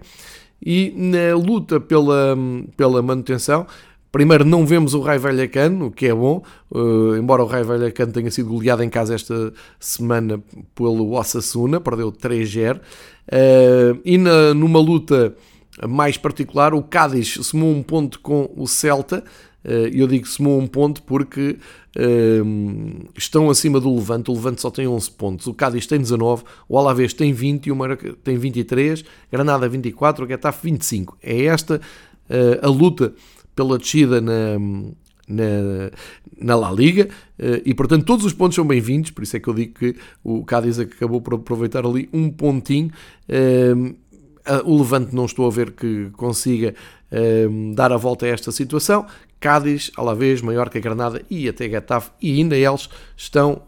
E na luta pela, pela manutenção, Primeiro, não vemos o Rai Vallecano, o que é bom, uh, embora o Rai Vallecano tenha sido goleado em casa esta semana pelo Osasuna, perdeu 3-0. Uh, e na, numa luta mais particular, o Cádiz somou um ponto com o Celta. Uh, eu digo somou um ponto porque uh, estão acima do Levante. O Levante só tem 11 pontos. O Cádiz tem 19, o Alavés tem 20, o Maraca tem 23, Granada 24, o Getafe 25. É esta uh, a luta pela descida na, na, na La Liga eh, e portanto todos os pontos são bem-vindos, por isso é que eu digo que o Cádiz acabou por aproveitar ali um pontinho. Eh, o Levante não estou a ver que consiga eh, dar a volta a esta situação. Cádiz, Alavés, Maiorca, Granada e até Getafe e ainda eles estão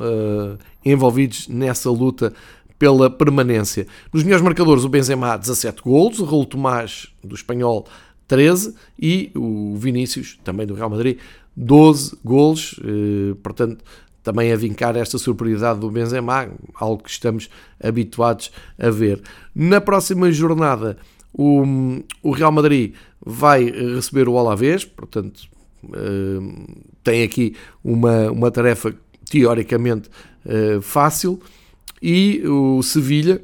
envolvidos nessa luta pela permanência. Nos melhores marcadores, o Benzema 17 golos, o Raul Tomás do Espanhol 13 e o Vinícius, também do Real Madrid, 12 golos, eh, portanto, também a vincar esta superioridade do Benzema, algo que estamos habituados a ver. Na próxima jornada, o, o Real Madrid vai receber o Alavés, portanto, eh, tem aqui uma, uma tarefa teoricamente eh, fácil, e o Sevilha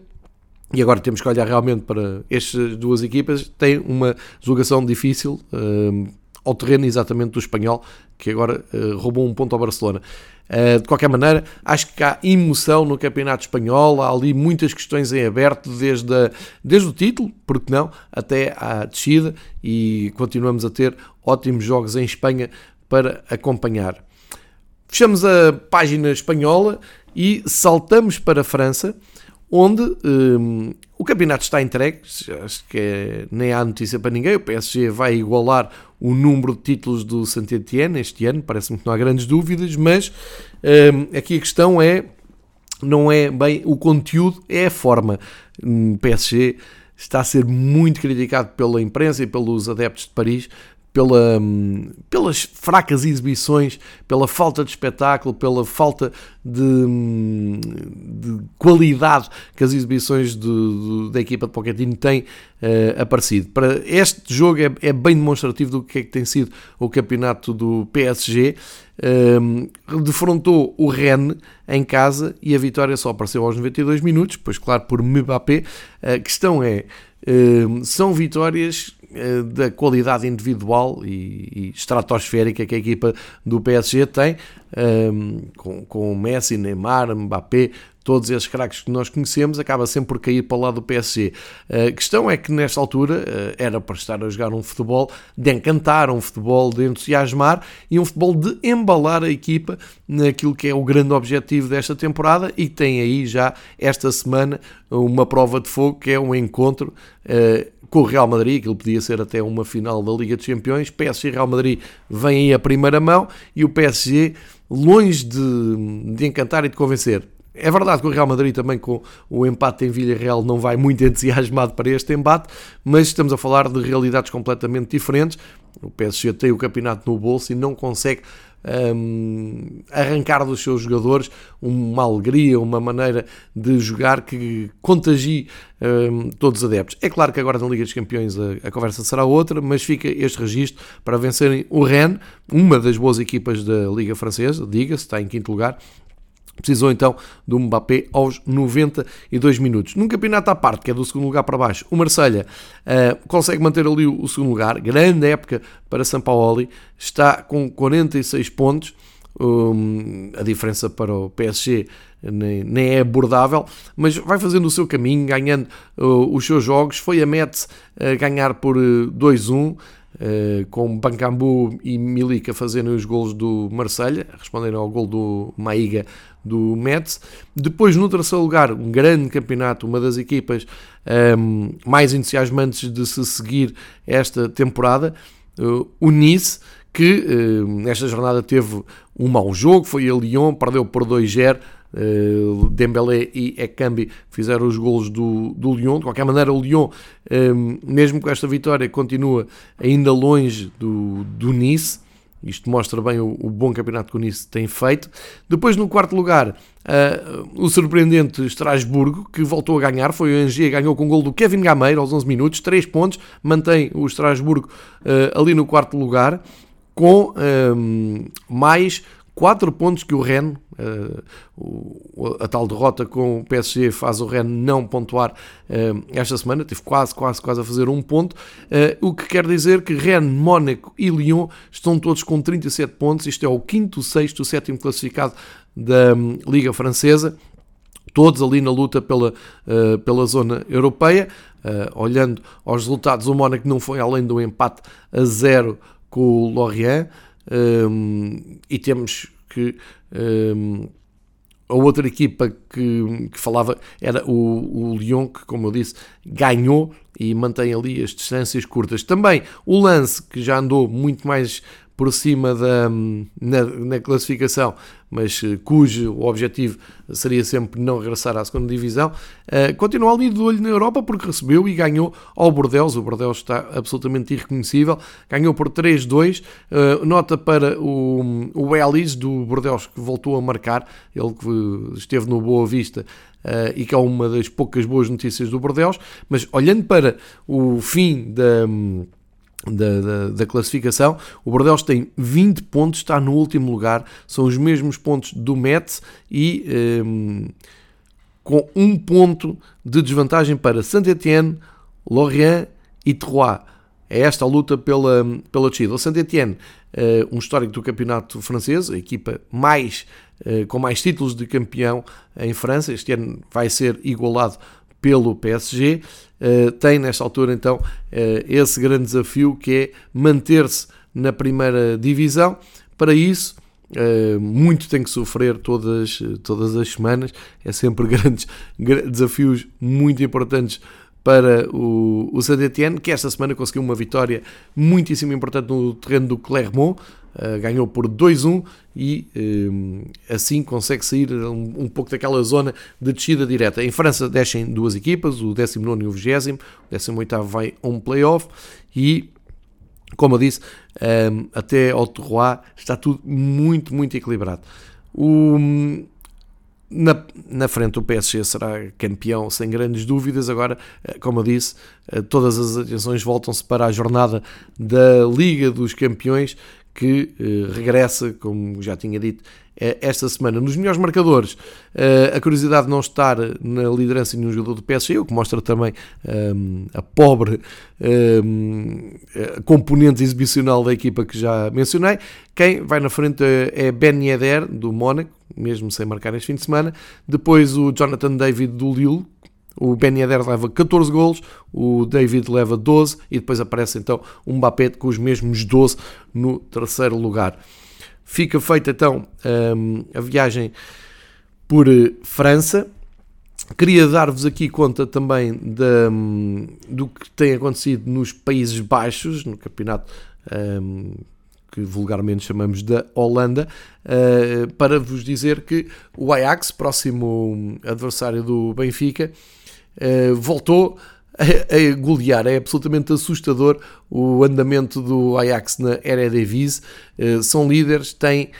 e agora temos que olhar realmente para estas duas equipas. Tem uma jogação difícil uh, ao terreno exatamente do espanhol, que agora uh, roubou um ponto ao Barcelona. Uh, de qualquer maneira, acho que há emoção no campeonato espanhol, há ali muitas questões em aberto, desde, a, desde o título, porque não, até à descida, e continuamos a ter ótimos jogos em Espanha para acompanhar. Fechamos a página espanhola e saltamos para a França onde um, o campeonato está entregue, acho que é, nem há notícia para ninguém, o PSG vai igualar o número de títulos do Saint-Étienne este ano, parece-me que não há grandes dúvidas, mas um, aqui a questão é, não é bem o conteúdo, é a forma. O hum, PSG está a ser muito criticado pela imprensa e pelos adeptos de Paris pela, pelas fracas exibições, pela falta de espetáculo, pela falta de, de qualidade que as exibições da equipa de Pochettino têm uh, aparecido. Para este jogo é, é, bem demonstrativo do que é que tem sido o campeonato do PSG. Um, eh, defrontou o Rennes em casa e a vitória só apareceu aos 92 minutos, pois claro por Mbappé. A questão é, são vitórias eh, da qualidade individual e, e, estratosférica que a equipa do PSG tem, um, ehm, com, com Messi, Neymar, Mbappé, todos esses craques que nós conhecemos, acaba sempre por cair para o lado do PSG. A questão é que nesta altura eh, era para estar a jogar um futebol de encantar, um futebol de entusiasmar e um futebol de embalar a equipa naquilo que é o grande objetivo desta temporada e tem aí já esta semana uma prova de fogo que é um encontro com o Real Madrid, aquilo podia ser até uma final da Liga dos Campeões. PSG e Real Madrid vem aí a primeira mão e o PSG longe de, de encantar e de convencer. É verdade que o Real Madrid também com o empate em Villarreal não vai muito (laughs) entusiasmado para este embate, mas estamos a falar de realidades completamente diferentes. O PSG tem o campeonato no bolso e não consegue um, arrancar dos seus jogadores uma alegria, uma maneira de jogar que contagie um, todos os adeptos. É claro que agora na Liga dos Campeões a, a, conversa será outra, mas fica este registro para vencerem o Rennes, uma das boas equipas da Liga Francesa, diga-se, está em quinto lugar, Precisou então do Mbappé aos 92 minutos. Num campeonato à parte, que é do segundo lugar para baixo, o Marselha uh, consegue manter ali o, segundo lugar. Grande época para São Paulo. Está com 46 pontos. Um, a diferença para o PSG nem, nem, é abordável, mas vai fazendo o seu caminho, ganhando uh, os seus jogos. Foi a Metz uh, ganhar por 2-1. Uh, com Bancambu e Milica fazendo os gols do Marselha, respondendo ao gol do Maiga do Metz. Depois, no terceiro lugar, um grande campeonato, uma das equipas um, mais entusiasmantes de se seguir esta temporada, uh, o Nice, que uh, nesta jornada teve um mau jogo, foi a Lyon, perdeu por 2-0. Uh, Dembélé e Ekambi fizeram os golos do, do Lyon. De qualquer maneira, o Lyon, um, mesmo com esta vitória, continua ainda longe do, do Nice Isto mostra bem o, o bom campeonato que o Nice tem feito. Depois, no quarto lugar, uh, o surpreendente Estrasburgo, que voltou a ganhar. Foi o Angers, ganhou com o gol do Kevin Gameiro aos 11 minutos, 3 pontos. Mantém o Estrasburgo uh, ali no quarto lugar, com mais 4 pontos que o Rennes, uh, a tal derrota com o PSG faz o Rennes não pontuar uh, esta semana, teve quase, quase, quase a fazer um ponto, uh, o que quer dizer que Rennes, Mónaco e Lyon estão todos com 37 pontos, isto é o quinto, sexto, sétimo classificado da um, Liga Francesa, todos ali na luta pela, pela zona europeia, olhando aos resultados, o Mónaco não foi além do empate a zero com o Lorient, um, e temos que um, a outra equipa que, que falava era o, o Lyon, que, como eu disse, ganhou e mantém ali as distâncias curtas. Também o Lance, que já andou muito mais por cima da, na, na, classificação, mas eh, cujo objetivo seria sempre não regressar à segunda divisão, uh, continua ali de olho na Europa porque recebeu e ganhou ao Bordeaux. O Bordeaux está absolutamente irreconhecível, ganhou por 3-2. Uh, eh, nota para o, o Ellis do Bordeaux que voltou a marcar, ele que esteve no Boa Vista Uh, e que é uma das poucas boas notícias do Bordeaux, mas olhando para o fim da, da, da, da, classificação. O Bordeaux tem 20 pontos, está no último lugar, são os mesmos pontos do Metz e um, ehm, com um ponto de desvantagem para Saint-Étienne, Lorient e Troyes. É esta a luta pela, pela descida. O Saint-Étienne, uh, um histórico do campeonato francês, a equipa mais, uh, com mais títulos de campeão em França, este ano vai ser igualado pelo PSG. Eh, tem nesta altura então uh, esse grande desafio que é manter-se na primeira divisão. Para isso, uh, muito tem que sofrer todas, todas as semanas. É sempre (laughs) grandes desafios muito importantes para o, o Saint-Etienne, que esta semana conseguiu uma vitória muitíssimo importante no terreno do Clermont, ganhou por 2-1 e uh, assim consegue sair um, um, pouco daquela zona de descida direta. Em França descem duas equipas, o 19 e o 20, o 18 vai a um playoff e como eu disse, um, eh, até ao Terroir está tudo muito, muito equilibrado. O, na, na frente o PSG será campeão sem grandes dúvidas. Agora, eh, como eu disse, eh, todas as atenções voltam-se para a jornada da Liga dos Campeões que eh, regressa, como já tinha dito, esta semana. Nos melhores marcadores, a curiosidade de não estar na liderança de nenhum jogador do PSG, o que mostra também um, a pobre um, componente exibicional da equipa que já mencionei. Quem vai na frente é Ben Yedder, do Mónaco, mesmo sem marcar este fim de semana. Depois o Jonathan David do Lille, o Ben Yedder leva 14 golos, o David leva 12 e depois aparece então um Mbappé com os mesmos 12 no terceiro lugar. Fica feita então um, a viagem por eh, França. Queria dar-vos aqui conta também de, um, do que tem acontecido nos Países Baixos, no campeonato um, que vulgarmente chamamos da Holanda, uh, para vos dizer que o Ajax, próximo adversário do Benfica, voltou a, golear. É absolutamente assustador o andamento do Ajax na Eredivisie. Uh, são líderes, têm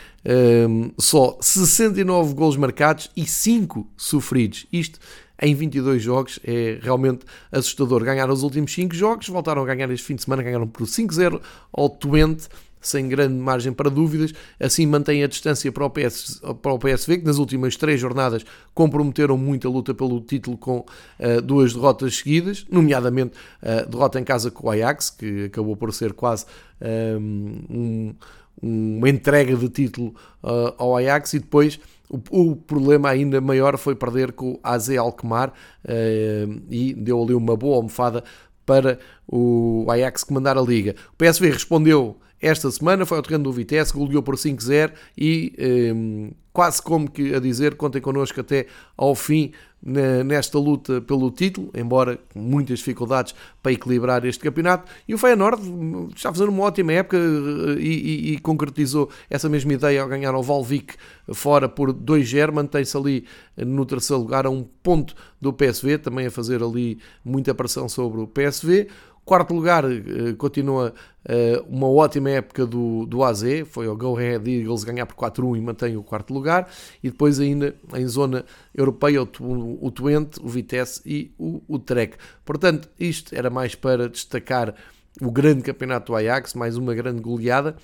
um, só 69 golos marcados e 5 sofridos. Isto em 22 jogos é realmente assustador. Ganharam os últimos 5 jogos, voltaram a ganhar este fim de semana, ganharam por 5-0 ao Twente sem grande margem para dúvidas, assim mantém a distância para o, PS, para o PSV, que nas últimas três jornadas comprometeram muito a luta pelo título com uh, duas derrotas seguidas, nomeadamente a uh, derrota em casa com o Ajax, que acabou por ser quase ehm, um, uma entrega de título uh, ao Ajax, e depois o, o, problema ainda maior foi perder com o AZ Alkmaar uh, e deu ali uma boa almofada para o Ajax comandar a liga. O PSV respondeu esta semana foi ao terreno do Vitesse, goleou por 5-0 e um, quase como que a dizer, contem connosco até ao fim nesta luta pelo título, embora com muitas dificuldades para equilibrar este campeonato. E o Feyenoord está fazendo uma ótima época e, e, e concretizou essa mesma ideia ao ganhar ao Valvik fora por 2-0, mantém-se ali no terceiro lugar a um ponto do PSV, também a fazer ali muita pressão sobre o PSV. Quarto lugar, eh, continua eh, uma ótima época do, do AZ, foi ao Go Ahead Eagles ganhar por 4-1 e mantém o quarto lugar. E depois, ainda em zona europeia, o, o Twente, o Vitesse e o, o Trek. Portanto, isto era mais para destacar o grande campeonato do Ajax, mais uma grande goleada.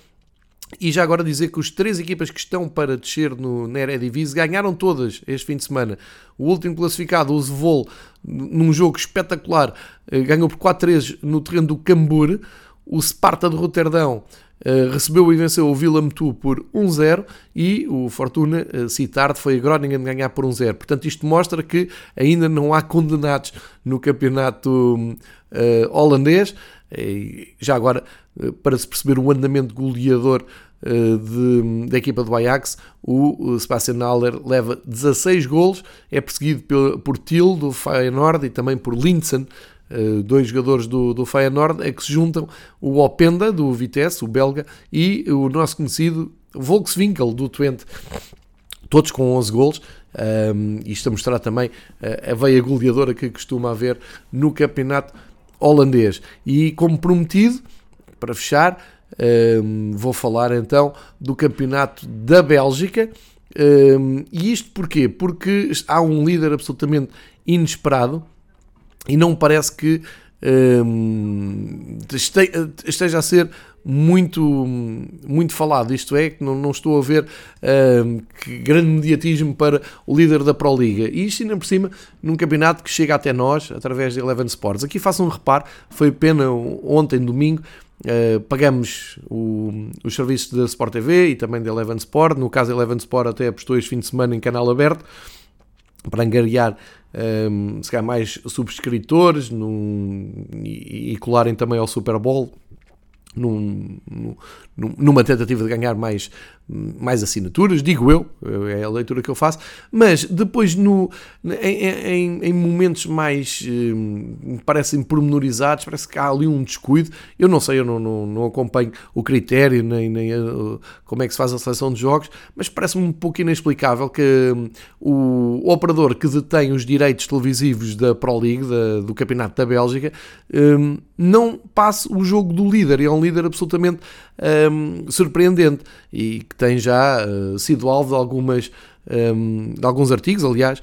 E já agora dizer que os três equipas que estão para descer no, na Eredivisie ganharam todas este fim de semana. O último classificado, o Zvol, num jogo espetacular, eh, ganhou por 4-3 no terreno do Cambur. O Sparta de Roterdão Uh, recebeu e venceu o Vila Metu por 1-0 e o Fortuna uh, Citarde foi a Groningen ganhar por 1-0. Portanto, isto mostra que ainda não há condenados no campeonato uh, holandês. E já agora, para se perceber o andamento goleador de, da equipa do Ajax, o Sebastian Haller leva 16 golos, é perseguido por, por Til do Feyenoord e também por Lintzen eh, dois jogadores do, do Feyenoord, é que se juntam o Openda, do Vitesse, o belga, e o nosso conhecido Volkswinkel, do Twente, todos com 11 golos, um, isto a mostrar também a veia goleadora que costuma haver no campeonato holandês. E como prometido, para fechar, um, vou falar então do campeonato da Bélgica. Um, e isto porquê? Porque há um líder absolutamente inesperado e não parece que hum, esteja a ser muito, muito falado. Isto é, que não, não estou a ver hum, que grande mediatismo para o líder da Pro Liga. E isto ainda por cima num campeonato que chega até nós através de Eleven Sports. Aqui façam um reparo, foi pena ontem, domingo, Uh, pagamos o, os serviços da Sport TV e também da Eleven Sport. No caso, a Eleven Sport até apostou este fim de semana em canal aberto para angariar um, se calhar mais subscritores num, e, e colarem também ao Super Bowl num, numa tentativa de ganhar mais, mais assinaturas, digo eu, é a leitura que eu faço, mas depois no, em, em, em momentos mais hum, parecem pormenorizados, parece que há ali um descuido. Eu não sei, eu não, não, não acompanho o critério nem, nem a, como é que se faz a seleção de jogos, mas parece-me um pouco inexplicável que hum, o, o, operador que detém os direitos televisivos da Pro League, da, do Campeonato da Bélgica, hum, não passe o jogo do líder. É um líder absolutamente um, surpreendente e que tem já uh, sido alvo de, algumas, um, de alguns artigos, aliás.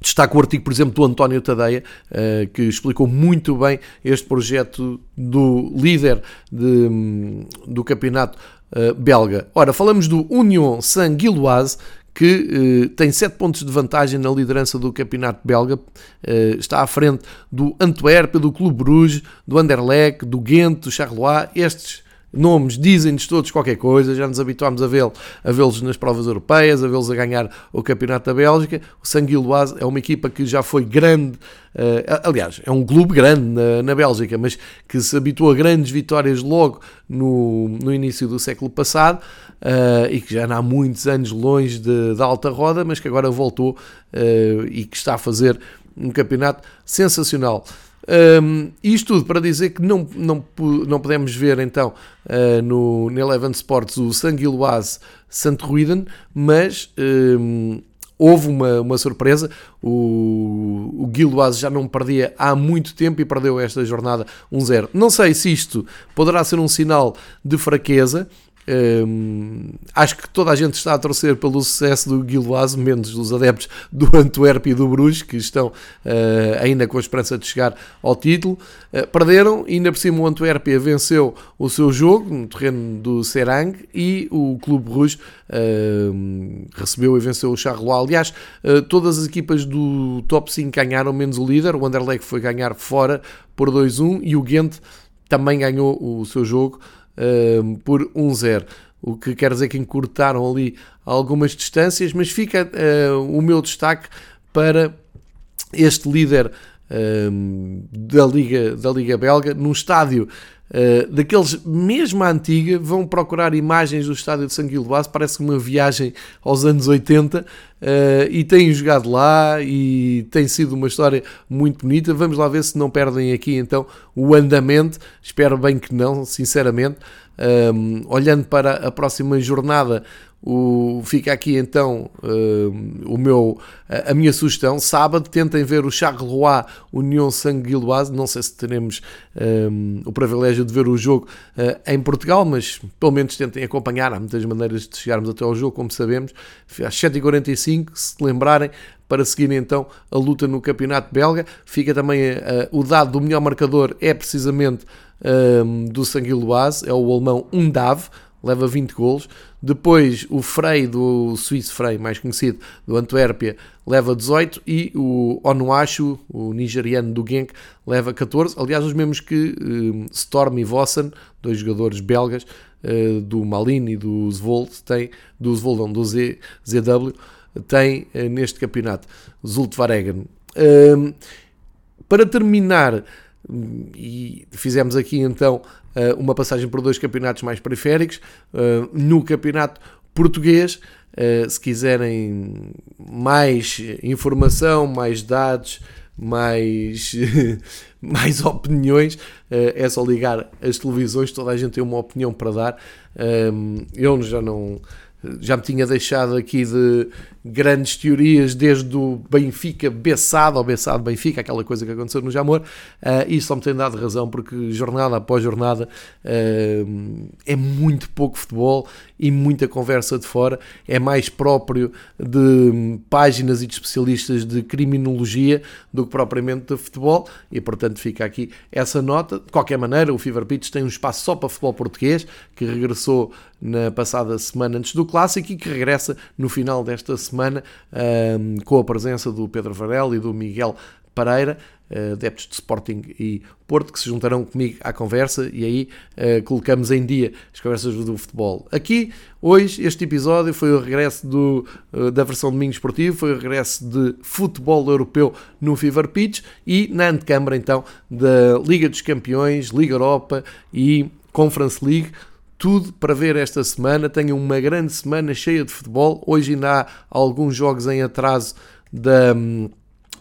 Destaco o artigo, por exemplo, do António Tadeia, uh, que explicou muito bem este projeto do líder de, do campeonato uh, belga. Ora, falamos do Union Saint-Gilloise, que eh, tem 7 pontos de vantagem na liderança do campeonato belga, eh, está à frente do Antwerp, do Clube Bruges, do Anderlecht, do Ghent, do Charleroi, estes nomes dizem-nos todos qualquer coisa, já nos habituámos a vê-los vê nas provas europeias, a vê-los a ganhar o Campeonato da Bélgica. O Sanguiloise é uma equipa que já foi grande, uh, aliás, é um clube grande na, na, Bélgica, mas que se habituou a grandes vitórias logo no, no início do século passado uh, e que já há muitos anos longe da alta roda, mas que agora voltou uh, e que está a fazer um campeonato sensacional. Um, isto tudo para dizer que não, não, não podemos ver então uh, no, no Eleven Sports o Sanguiloise Ruiden, mas um, houve uma, uma surpresa. O, o já não perdia há muito tempo e perdeu esta jornada 1-0. Não sei se isto poderá ser um sinal de fraqueza um, acho que toda a gente está a torcer pelo sucesso do Gilvaz, menos os adeptos do (laughs) Antwerp e do Bruges, que estão uh, ainda com a esperança de chegar ao título. Uh, perderam, ainda por cima o Antwerp venceu o seu jogo no terreno do Serang e o Clube Bruges uh, recebeu e venceu o Charleroi. Aliás, todas as equipas do top 5 ganharam, menos o líder. O Anderlecht foi ganhar fora por 2-1 e o Ghent também ganhou o seu jogo por 1-0. O que quer dizer que encurtaram ali algumas distâncias, mas fica uh, o meu destaque para este líder da, Liga, da Liga Belga, num estádio uh, daqueles mesmo à antiga, vão procurar imagens do estádio de Sanguiloase, parece uma viagem aos anos 80 uh, e têm jogado lá e tem sido uma história muito bonita. Vamos lá ver se não perdem aqui então o andamento, espero bem que não, sinceramente. Um, olhando para a próxima jornada, o, fica aqui então um, o meu, a, a, minha sugestão. Sábado tentem ver o Charleroi União Sanguiloise. Não sei se teremos um, o privilégio de ver o jogo uh, em Portugal, mas pelo menos tentem acompanhar. Há muitas maneiras de chegarmos até ao jogo, como sabemos. Às 7h45, se lembrarem, para seguir então a luta no campeonato belga. Fica também uh, o dado do melhor marcador, é precisamente um, do Sanguiloise, é o alemão Undav, leva 20 golos. Depois o Frey, do suíço Frey, mais conhecido, do Antuérpia, leva 18 e o Onuachu, o nigeriano do Genk, leva 14. Aliás, os mesmos que um, Storm e Vossen, dois jogadores belgas, uh, do Malin e do Zvold, têm, do não, do Z, ZW, têm uh, neste campeonato. Zult Varegen. Um, para terminar, e fizemos aqui então eh, uma passagem por dois campeonatos mais periféricos. Eh, no campeonato português, eh, se quiserem mais informação, mais dados, mais, (laughs) mais opiniões, é só ligar as televisões, toda a gente tem uma opinião para dar. Eu já não já me tinha deixado aqui de grandes teorias desde o Benfica Bessado ou Bessado Benfica, aquela coisa que aconteceu no Jamor, uh, e só me tem dado razão porque jornada após jornada uh, é muito pouco futebol e muita conversa de fora, é mais próprio de páginas e de especialistas de criminologia do que propriamente de futebol e portanto fica aqui essa nota. De qualquer maneira, o Fever Pitch tem um espaço só para futebol português que regressou na passada semana antes do Clássico e que regressa no final desta semana um, com a presença do Pedro Varela e do Miguel Pereira, adeptos de Sporting e Porto, que se juntarão comigo à conversa e aí uh, colocamos em dia as conversas do futebol. Aqui, hoje, este episódio foi o regresso do, uh, da versão domingo esportivo, foi o regresso de futebol europeu no Fever Pitch e na antecâmara então da Liga dos Campeões, Liga Europa e Conference League tudo para ver esta semana. Tenham uma grande semana cheia de futebol. Hoje ainda há alguns jogos em atraso da,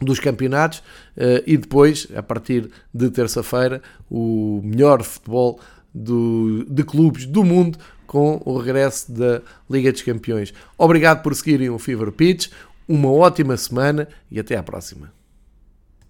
dos campeonatos uh, e depois, a partir de terça-feira, o melhor futebol do, de clubes do mundo com o regresso da Liga dos Campeões. Obrigado por seguirem o Fever Pitch. Uma ótima semana e até à próxima.